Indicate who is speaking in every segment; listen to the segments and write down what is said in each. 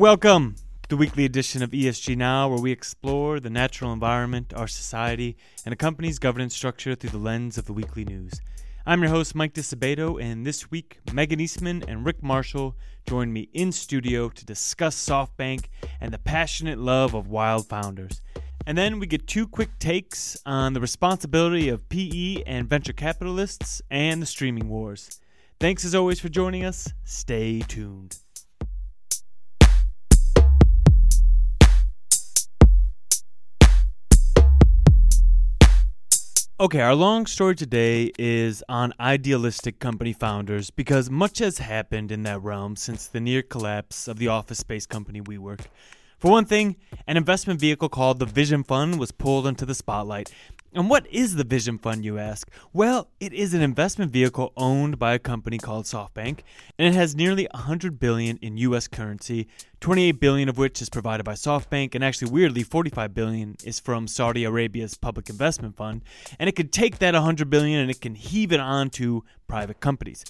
Speaker 1: Welcome to the weekly edition of ESG Now, where we explore the natural environment, our society, and a company's governance structure through the lens of the weekly news. I'm your host, Mike Disabato, and this week, Megan Eastman and Rick Marshall join me in studio to discuss SoftBank and the passionate love of wild founders. And then we get two quick takes on the responsibility of PE and venture capitalists and the streaming wars. Thanks as always for joining us. Stay tuned. Okay, our long story today is on idealistic company founders because much has happened in that realm since the near collapse of the office space company WeWork. For one thing, an investment vehicle called the Vision Fund was pulled into the spotlight. And what is the Vision Fund, you ask? Well, it is an investment vehicle owned by a company called SoftBank, and it has nearly 100 billion in US currency, 28 billion of which is provided by SoftBank, and actually weirdly 45 billion is from Saudi Arabia's public investment fund, and it can take that 100 billion and it can heave it on to private companies.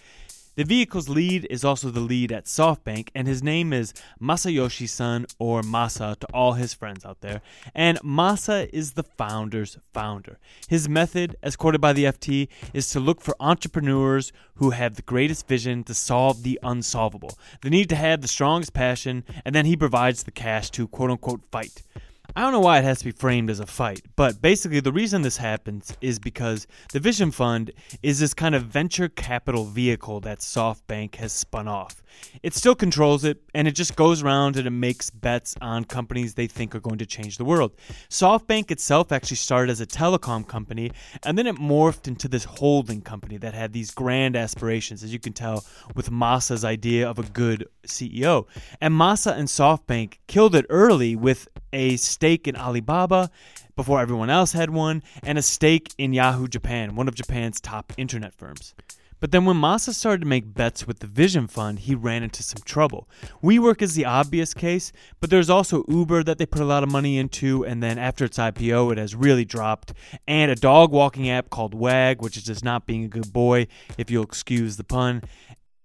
Speaker 1: The vehicle's lead is also the lead at SoftBank, and his name is Masayoshi Son, or Masa to all his friends out there. And Masa is the founder's founder. His method, as quoted by the FT, is to look for entrepreneurs who have the greatest vision to solve the unsolvable. They need to have the strongest passion, and then he provides the cash to quote unquote fight. I don't know why it has to be framed as a fight, but basically the reason this happens is because the Vision Fund is this kind of venture capital vehicle that SoftBank has spun off. It still controls it, and it just goes around and it makes bets on companies they think are going to change the world. SoftBank itself actually started as a telecom company, and then it morphed into this holding company that had these grand aspirations, as you can tell with Masa's idea of a good CEO. And Masa and SoftBank killed it early with a stake in Alibaba before everyone else had one, and a stake in Yahoo Japan, one of Japan's top internet firms. But then when Masa started to make bets with the Vision Fund, he ran into some trouble. WeWork is the obvious case, but there's also Uber that they put a lot of money into, and then after its IPO, it has really dropped. And a dog walking app called Wag, which is just not being a good boy, if you'll excuse the pun.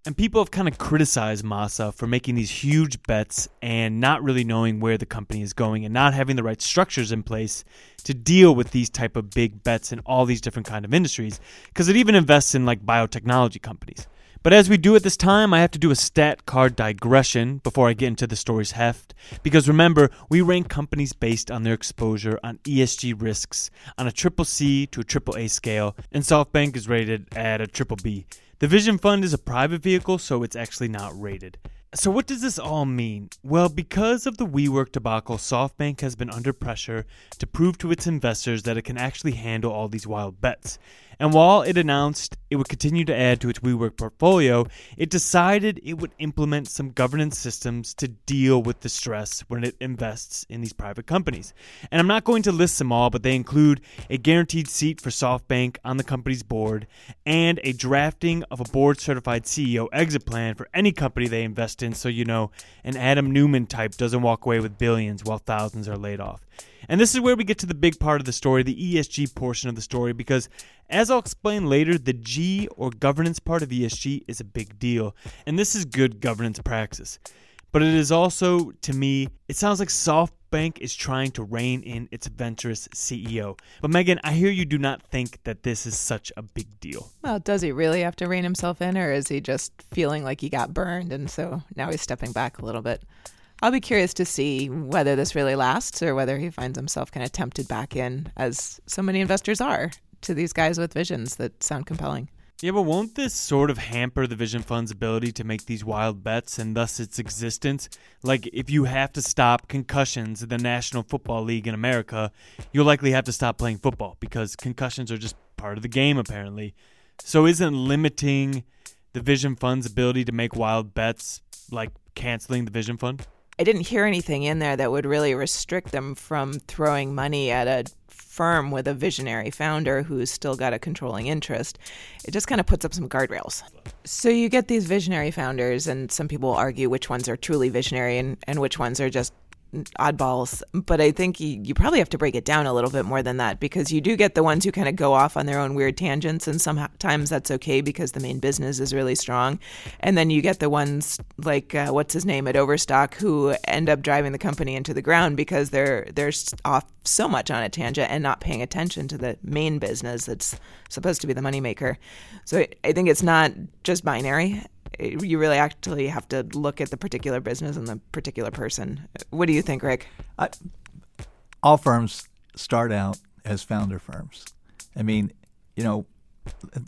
Speaker 1: And people have kind of criticized Masa for making these huge bets and not really knowing where the company is going and not having the right structures in place to deal with these type of big bets in all these different kind of industries because it even invests in like biotechnology companies. But as we do at this time, I have to do a stat card digression before I get into the story's heft. Because remember, we rank companies based on their exposure on ESG risks on a triple C to a triple A scale, and SoftBank is rated at a triple B. The Vision Fund is a private vehicle, so it's actually not rated. So, what does this all mean? Well, because of the WeWork debacle, SoftBank has been under pressure to prove to its investors that it can actually handle all these wild bets. And while it announced it would continue to add to its WeWork portfolio, it decided it would implement some governance systems to deal with the stress when it invests in these private companies. And I'm not going to list them all, but they include a guaranteed seat for SoftBank on the company's board and a drafting of a board certified CEO exit plan for any company they invest in so you know an Adam Neumann type doesn't walk away with billions while thousands are laid off. And this is where we get to the big part of the story, the ESG portion of the story, because as I'll explain later, the G or governance part of ESG is a big deal. And this is good governance practice. But it is also, to me, it sounds like SoftBank is trying to rein in its adventurous CEO. But Megan, I hear you do not think that this is such a big deal.
Speaker 2: Well, does he really have to rein himself in, or is he just feeling like he got burned and so now he's stepping back a little bit? I'll be curious to see whether this really lasts or whether he finds himself kind of tempted back in, as so many investors are, to these guys with visions that sound compelling.
Speaker 1: Yeah, but won't this sort of hamper the Vision Fund's ability to make these wild bets and thus its existence? Like, if you have to stop concussions in the National Football League in America, you'll likely have to stop playing football because concussions are just part of the game, apparently. So, isn't limiting the Vision Fund's ability to make wild bets like canceling the Vision Fund?
Speaker 2: I didn't hear anything in there that would really restrict them from throwing money at a firm with a visionary founder who's still got a controlling interest. It just kind of puts up some guardrails. So you get these visionary founders, and some people argue which ones are truly visionary and, and which ones are just oddballs, but I think you, you probably have to break it down a little bit more than that because you do get the ones who kind of go off on their own weird tangents, and sometimes that's okay because the main business is really strong. And then you get the ones like uh, what's his name at Overstock who end up driving the company into the ground because they're they're off so much on a tangent and not paying attention to the main business that's supposed to be the moneymaker. So I think it's not just binary you really actually have to look at the particular business and the particular person. What do you think, Rick? I,
Speaker 3: all firms start out as founder firms. I mean, you know,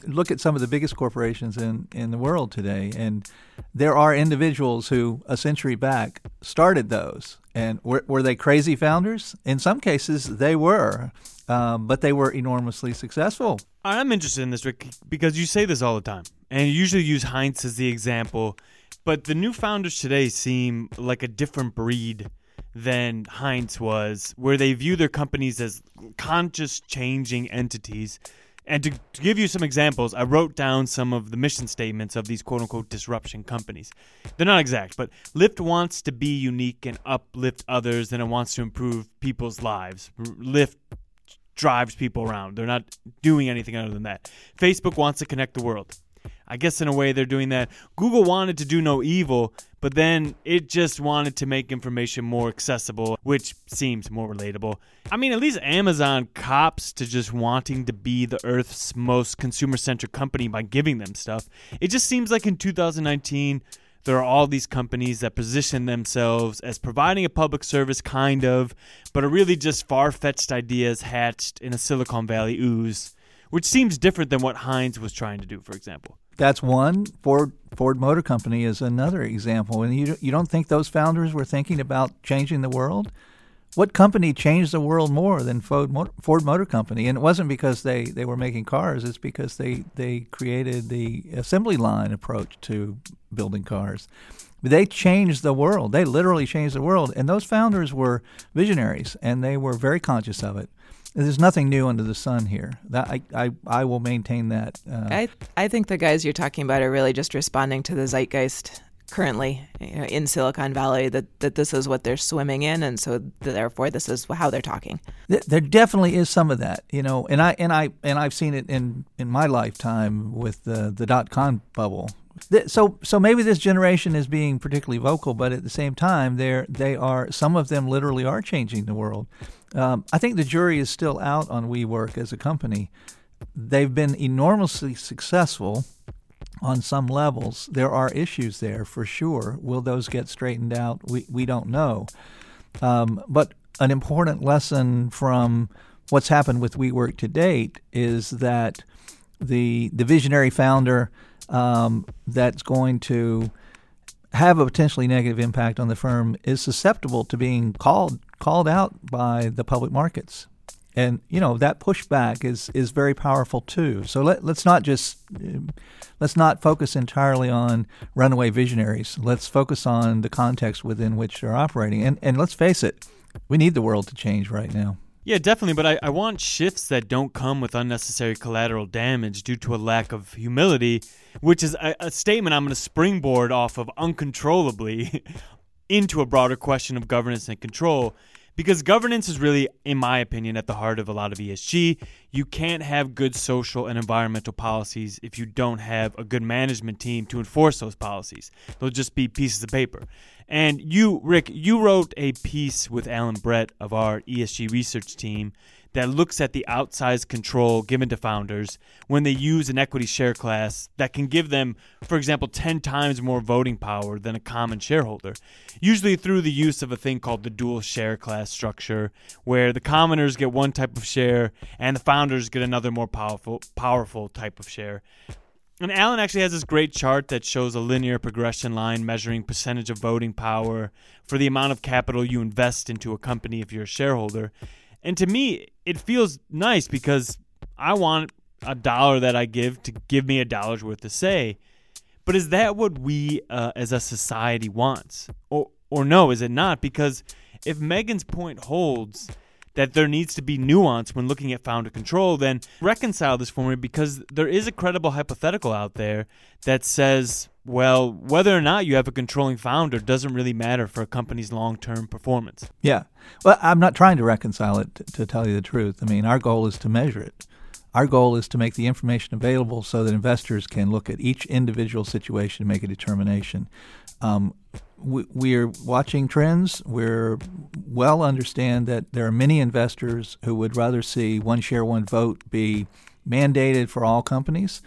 Speaker 3: look at some of the biggest corporations in, in the world today, and there are individuals who a century back started those. And were, were they crazy founders? In some cases, they were, um, but they were enormously successful.
Speaker 1: I'm interested in this, Rick, because you say this all the time, and usually use Heinz as the example. But the new founders today seem like a different breed than Heinz was, where they view their companies as conscious changing entities. And to, to, give you some examples, I wrote down some of the mission statements of these quote unquote disruption companies. They're not exact, but Lyft wants to be unique and uplift others, and it wants to improve people's lives. Lyft drives people around. They're not doing anything other than that. Facebook wants to connect the world. I guess in a way they're doing that. Google wanted to do no evil, but then it just wanted to make information more accessible, which seems more relatable. I mean, at least Amazon cops to just wanting to be the Earth's most consumer centric company by giving them stuff. It just seems like in 2019, there are all these companies that position themselves as providing a public service, kind of, but are really just far fetched ideas hatched in a Silicon Valley ooze, which seems different than what Heinz was trying to do, for example.
Speaker 3: That's one. Ford Ford Motor Company is another example. And you you don't think those founders were thinking about changing the world? what company changed the world more than Ford Motor, Ford Motor Company? And it wasn't because they, they were making cars; it's because they they created the assembly line approach to building cars. They changed the world. They literally changed the world. And those founders were visionaries, and they were very conscious of it. There's nothing new under the sun here. That I, I, I will maintain that.
Speaker 2: Uh, I I think the guys you're talking about are really just responding to the zeitgeist currently you know, in Silicon Valley that, that this is what they're swimming in, and so therefore this is how they're talking.
Speaker 3: There definitely is some of that, you know, and I and I and I've seen it in in my lifetime with the the dot com bubble. So so maybe this generation is being particularly vocal, but at the same time, they're they are some of them literally are changing the world. Um, I think the jury is still out on WeWork as a company. They've been enormously successful on some levels. There are issues there for sure. Will those get straightened out? We, we don't know. Um, but an important lesson from what's happened with WeWork to date is that the, the visionary founder um, that's going to have a potentially negative impact on the firm is susceptible to being called called out by the public markets and you know that pushback is is very powerful too. So let let's not just let's not focus entirely on runaway visionaries. Let's focus on the context within which they're operating. And and let's face it, we need the world to change right now.
Speaker 1: Yeah, definitely. But I, I want shifts that don't come with unnecessary collateral damage due to a lack of humility, which is a, a statement I'm going to springboard off of uncontrollably into a broader question of governance and control because governance is really, in my opinion, at the heart of a lot of ESG. You can't have good social and environmental policies if you don't have a good management team to enforce those policies. They'll just be pieces of paper. And you, Rick, you wrote a piece with Alan Brett of our ESG research team that looks at the outsized control given to founders when they use an equity share class that can give them, for example, 10 times more voting power than a common shareholder, usually through the use of a thing called the dual share class structure, where the commoners get one type of share and the founders get another more powerful, powerful type of share. And Alan actually has this great chart that shows a linear progression line measuring percentage of voting power for the amount of capital you invest into a company if you're a shareholder. And to me, it feels nice because I want a dollar that I give to give me a dollar's worth to say. But is that what we uh, as a society wants? Or, or no, is it not? Because if Megan's point holds that there needs to be nuance when looking at founder control, then reconcile this for me because there is a credible hypothetical out there that says, well, whether or not you have a controlling founder doesn't really matter for a company's long term performance.
Speaker 3: Yeah. Well, I'm not trying to reconcile it, to, to tell you the truth. I mean, our goal is to measure it. Our goal is to make the information available so that investors can look at each individual situation and make a determination. Um, we, are watching trends. We're well understand that there are many investors who would rather see one share, one vote be mandated for all companies.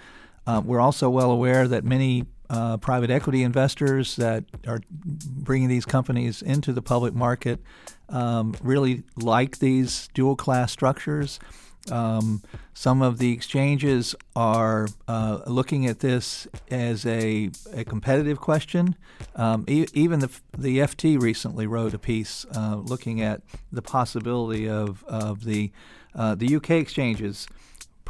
Speaker 3: Uh, we're also well aware that many uh, private equity investors that are bringing these companies into the public market um, really like these dual class structures. Um, some of the exchanges are uh, looking at this as a, a competitive question. Um, e- even the, the FT recently wrote a piece uh, looking at the possibility of, of the, uh, the UK exchanges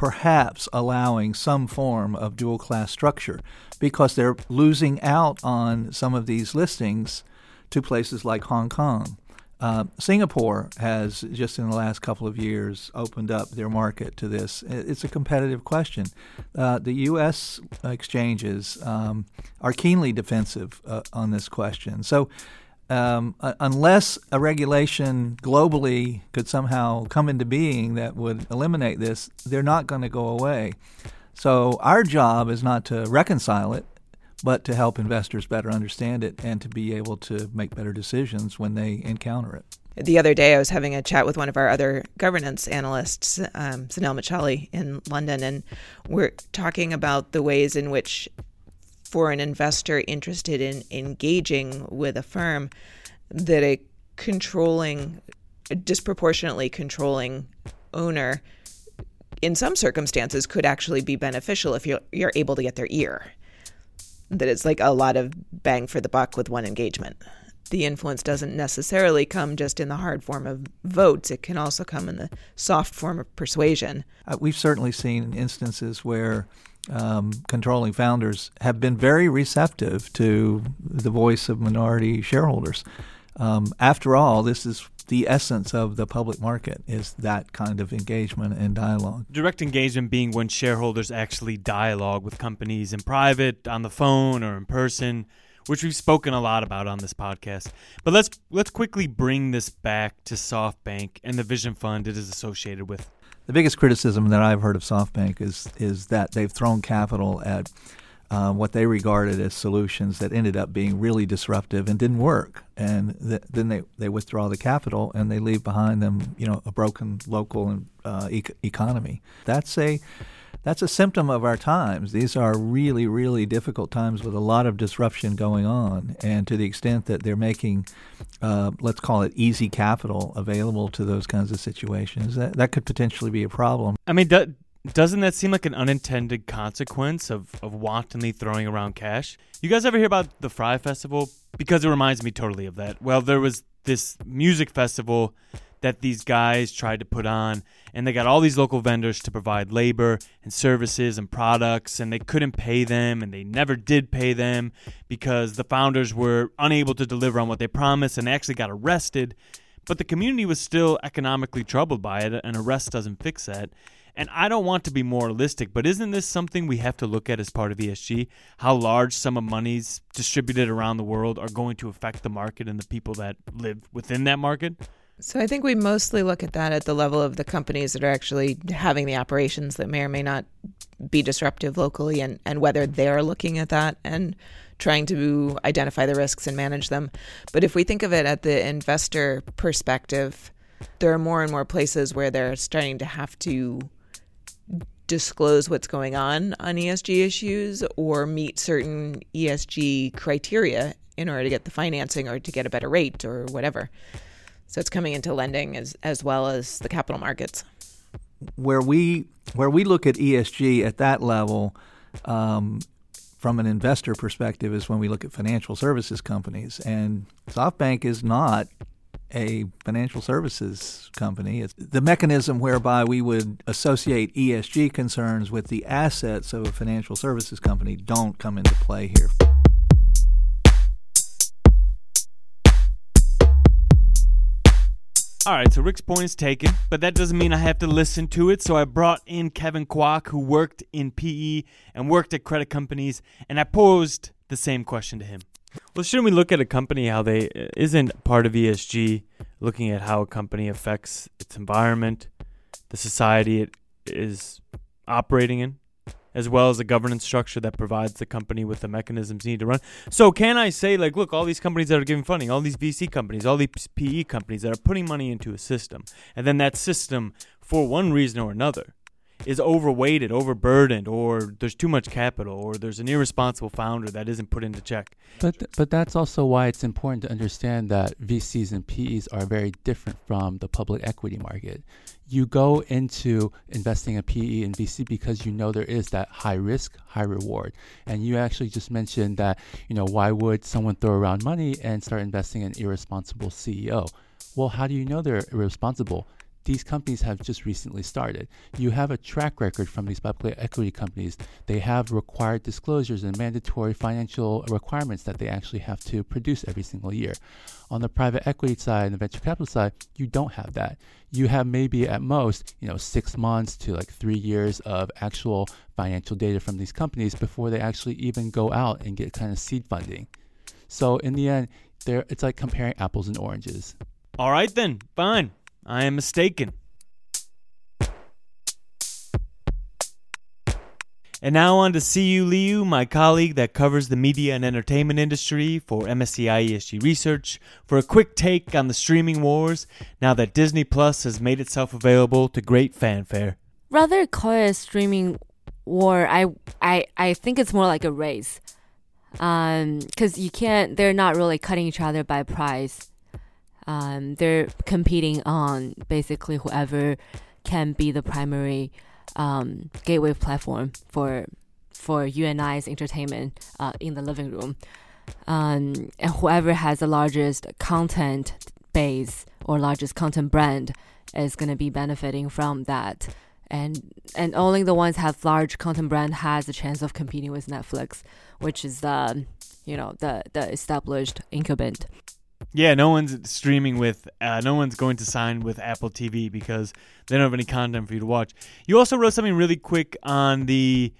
Speaker 3: perhaps allowing some form of dual class structure because they're losing out on some of these listings to places like Hong Kong. Uh, Singapore has just in the last couple of years opened up their market to this. It's a competitive question. Uh, the U.S. exchanges um, are keenly defensive uh, on this question. So, um, unless a regulation globally could somehow come into being that would eliminate this, they're not going to go away. So, our job is not to reconcile it but to help investors better understand it and to be able to make better decisions when they encounter it.
Speaker 2: The other day, I was having a chat with one of our other governance analysts, um, Machali, in London, and we're talking about the ways in which, for an investor interested in engaging with a firm, that a controlling, a disproportionately controlling owner, in some circumstances, could actually be beneficial if you're, you're able to get their ear that it's like a lot of bang for the buck with one engagement. The influence doesn't necessarily come just in the hard form of votes, it can also come in the soft form of persuasion.
Speaker 3: Uh, we've certainly seen instances where um, controlling founders have been very receptive to the voice of minority shareholders. Um, after all, this is the essence of the public market is that kind of engagement and dialogue.
Speaker 1: Direct engagement being when shareholders actually dialogue with companies in private, on the phone, or in person, which we've spoken a lot about on this podcast. But let's let's quickly bring this back to SoftBank and the Vision Fund it is associated with.
Speaker 3: The biggest criticism that I've heard of SoftBank is is that they've thrown capital at um, what they regarded as solutions that ended up being really disruptive and didn't work. And th- then they, they withdraw the capital and they leave behind them, you know, a broken local uh, e- economy. That's a that's a symptom of our times. These are really, really difficult times with a lot of disruption going on. And to the extent that they're making, uh, let's call it easy capital available to those kinds of situations, that, that could potentially be a problem.
Speaker 1: I mean, doesn't that seem like an unintended consequence of, of wantonly throwing around cash? You guys ever hear about the Fyre Festival? Because it reminds me totally of that. Well, there was this music festival that these guys tried to put on, and they got all these local vendors to provide labor and services and products, and they couldn't pay them, and they never did pay them because the founders were unable to deliver on what they promised, and they actually got arrested. But the community was still economically troubled by it, and arrest doesn't fix that. And I don't want to be moralistic, but isn't this something we have to look at as part of ESG? How large sum of monies distributed around the world are going to affect the market and the people that live within that market?
Speaker 2: So I think we mostly look at that at the level of the companies that are actually having the operations that may or may not be disruptive locally and, and whether they're looking at that and trying to identify the risks and manage them. But if we think of it at the investor perspective, there are more and more places where they're starting to have to disclose what's going on on ESG issues or meet certain ESG criteria in order to get the financing or to get a better rate or whatever. So it's coming into lending as as well as the capital markets.
Speaker 3: Where we where we look at ESG at that level, um, from an investor perspective, is when we look at financial services companies, and SoftBank is not a financial services company. It's the mechanism whereby we would associate ESG concerns with the assets of a financial services company don't come into play here.
Speaker 1: All right, so Rick's point is taken, but that doesn't mean I have to listen to it. So I brought in Kevin Kwok, who worked in PE and worked at credit companies, and I posed the same question to him. Well, shouldn't we look at a company how they uh, isn't part of ESG, looking at how a company affects its environment, the society it is operating in? as well as a governance structure that provides the company with the mechanisms needed to run. So can I say like look all these companies that are giving funding, all these VC companies, all these PE companies that are putting money into a system and then that system for one reason or another is overweighted, overburdened, or there's too much capital, or there's an irresponsible founder that isn't put into check.
Speaker 4: But th- but that's also why it's important to understand that VCs and PEs are very different from the public equity market. You go into investing in PE and VC because you know there is that high risk, high reward. And you actually just mentioned that, you know, why would someone throw around money and start investing in irresponsible CEO? Well, how do you know they're irresponsible? These companies have just recently started. You have a track record from these public equity companies. They have required disclosures and mandatory financial requirements that they actually have to produce every single year. On the private equity side and the venture capital side, you don't have that. You have maybe at most, you know, six months to like three years of actual financial data from these companies before they actually even go out and get kind of seed funding. So in the end, there it's like comparing apples and oranges.
Speaker 1: All right then, fine. I am mistaken. And now on to Siyu Liu, my colleague that covers the media and entertainment industry for MSCI ESG Research, for a quick take on the streaming wars now that Disney Plus has made itself available to great fanfare.
Speaker 5: Rather call it a streaming war, I I I think it's more like a race. Um, because you can't, they're not really cutting each other by price um, they're competing on basically whoever can be the primary um, gateway platform for for you and I's entertainment uh, in the living room, um, and whoever has the largest content base or largest content brand is going to be benefiting from that. And and only the ones have large content brand has a chance of competing with Netflix, which is the you know the the established incumbent.
Speaker 1: Yeah, no one's streaming with, uh, no one's going to sign with Apple TV because they don't have any content for you to watch. You also wrote something really quick on the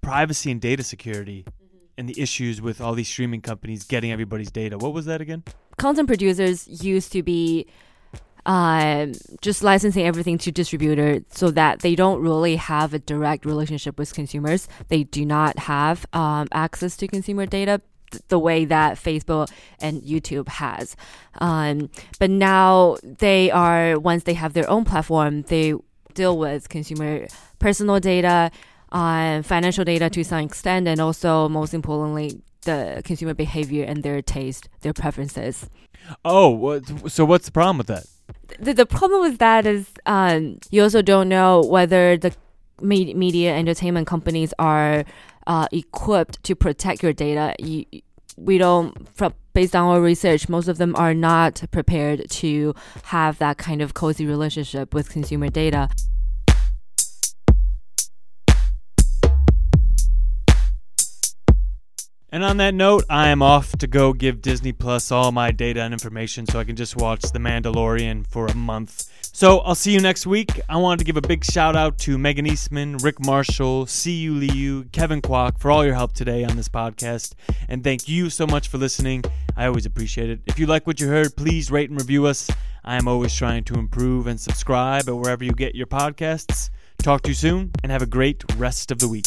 Speaker 1: privacy and data security mm-hmm. and the issues with all these streaming companies getting everybody's data. What was that again?
Speaker 5: Content producers used to be uh, just licensing everything to distributor so that they don't really have a direct relationship with consumers. They do not have um, access to consumer data the way that Facebook and YouTube has. Um, but now they are, once they have their own platform, they deal with consumer personal data, uh, financial data to some extent, and also, most importantly, the consumer behavior and their taste, their preferences.
Speaker 1: Oh, so what's the problem with that?
Speaker 5: The, the problem with that is um, you also don't know whether the media entertainment companies are uh, equipped to protect your data. You, we don't, from, based on our research, most of them are not prepared to have that kind of cozy relationship with consumer data.
Speaker 1: And on that note, I am off to go give Disney Plus all my data and information so I can just watch The Mandalorian for a month. So I'll see you next week. I wanted to give a big shout out to Megan Eastman, Rick Marshall, Siyu Liu, Kevin Kwok for all your help today on this podcast. And thank you so much for listening. I always appreciate it. If you like what you heard, please rate and review us. I am always trying to improve and subscribe at wherever you get your podcasts. Talk to you soon and have a great rest of the week.